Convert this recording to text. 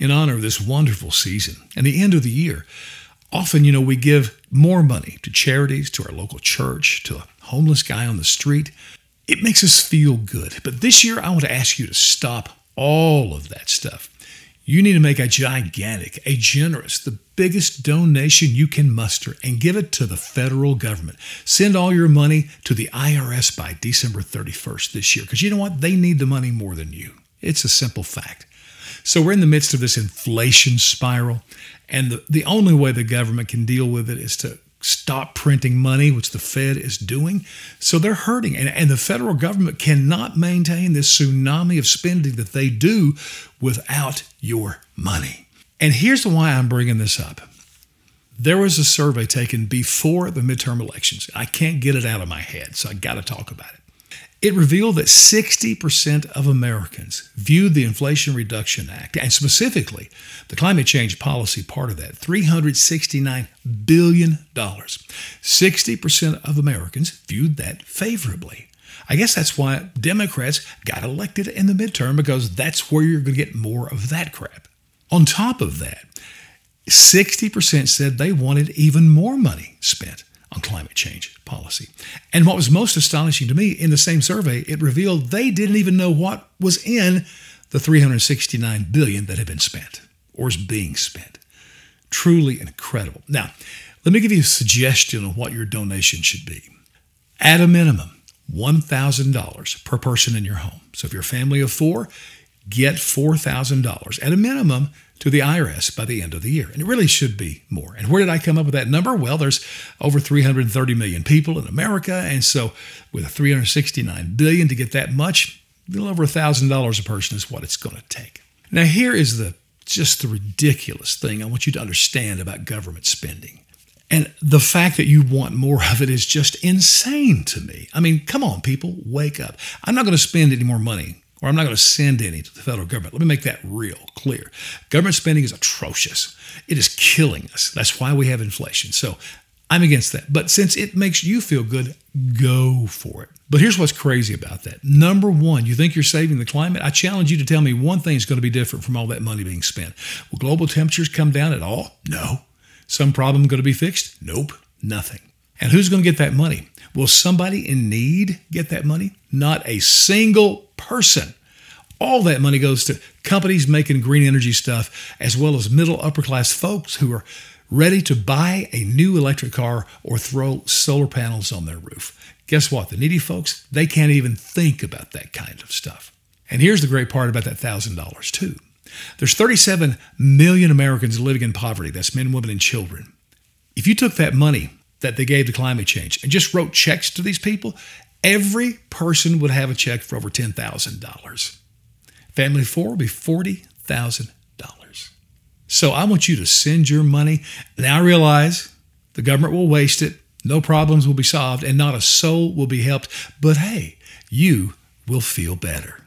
in honor of this wonderful season and the end of the year. Often, you know, we give more money to charities, to our local church, to a homeless guy on the street. It makes us feel good. But this year, I want to ask you to stop all of that stuff. You need to make a gigantic, a generous, the biggest donation you can muster and give it to the federal government. Send all your money to the IRS by December 31st this year because you know what? They need the money more than you. It's a simple fact. So we're in the midst of this inflation spiral, and the, the only way the government can deal with it is to stop printing money, which the Fed is doing. So they're hurting. And, and the federal government cannot maintain this tsunami of spending that they do without your money. And here's why I'm bringing this up. There was a survey taken before the midterm elections. I can't get it out of my head, so I got to talk about it. It revealed that 60% of Americans viewed the Inflation Reduction Act, and specifically the climate change policy part of that, $369 billion. 60% of Americans viewed that favorably. I guess that's why Democrats got elected in the midterm because that's where you're going to get more of that crap. On top of that, 60% said they wanted even more money spent on climate change policy. And what was most astonishing to me in the same survey, it revealed they didn't even know what was in the 369 billion that had been spent or is being spent. Truly incredible. Now, let me give you a suggestion on what your donation should be. At a minimum, $1,000 per person in your home. So if you're a family of four, get $4,000 at a minimum to the IRS by the end of the year. And it really should be more. And where did I come up with that number? Well, there's over 330 million people in America. And so with 369 billion to get that much, a little over $1,000 a person is what it's going to take. Now, here is the just the ridiculous thing I want you to understand about government spending. And the fact that you want more of it is just insane to me. I mean, come on, people, wake up. I'm not going to spend any more money or I'm not going to send any to the federal government. Let me make that real clear. Government spending is atrocious. It is killing us. That's why we have inflation. So I'm against that. But since it makes you feel good, go for it. But here's what's crazy about that. Number one, you think you're saving the climate? I challenge you to tell me one thing is going to be different from all that money being spent. Will global temperatures come down at all? No. Some problem going to be fixed? Nope. Nothing. And who's going to get that money? Will somebody in need get that money? Not a single person. All that money goes to companies making green energy stuff, as well as middle upper class folks who are ready to buy a new electric car or throw solar panels on their roof. Guess what? The needy folks, they can't even think about that kind of stuff. And here's the great part about that $1,000, too. There's 37 million Americans living in poverty. That's men, women, and children. If you took that money that they gave to climate change and just wrote checks to these people, every person would have a check for over $10,000. Family four would be $40,000. So I want you to send your money. Now I realize the government will waste it, no problems will be solved, and not a soul will be helped. But hey, you will feel better.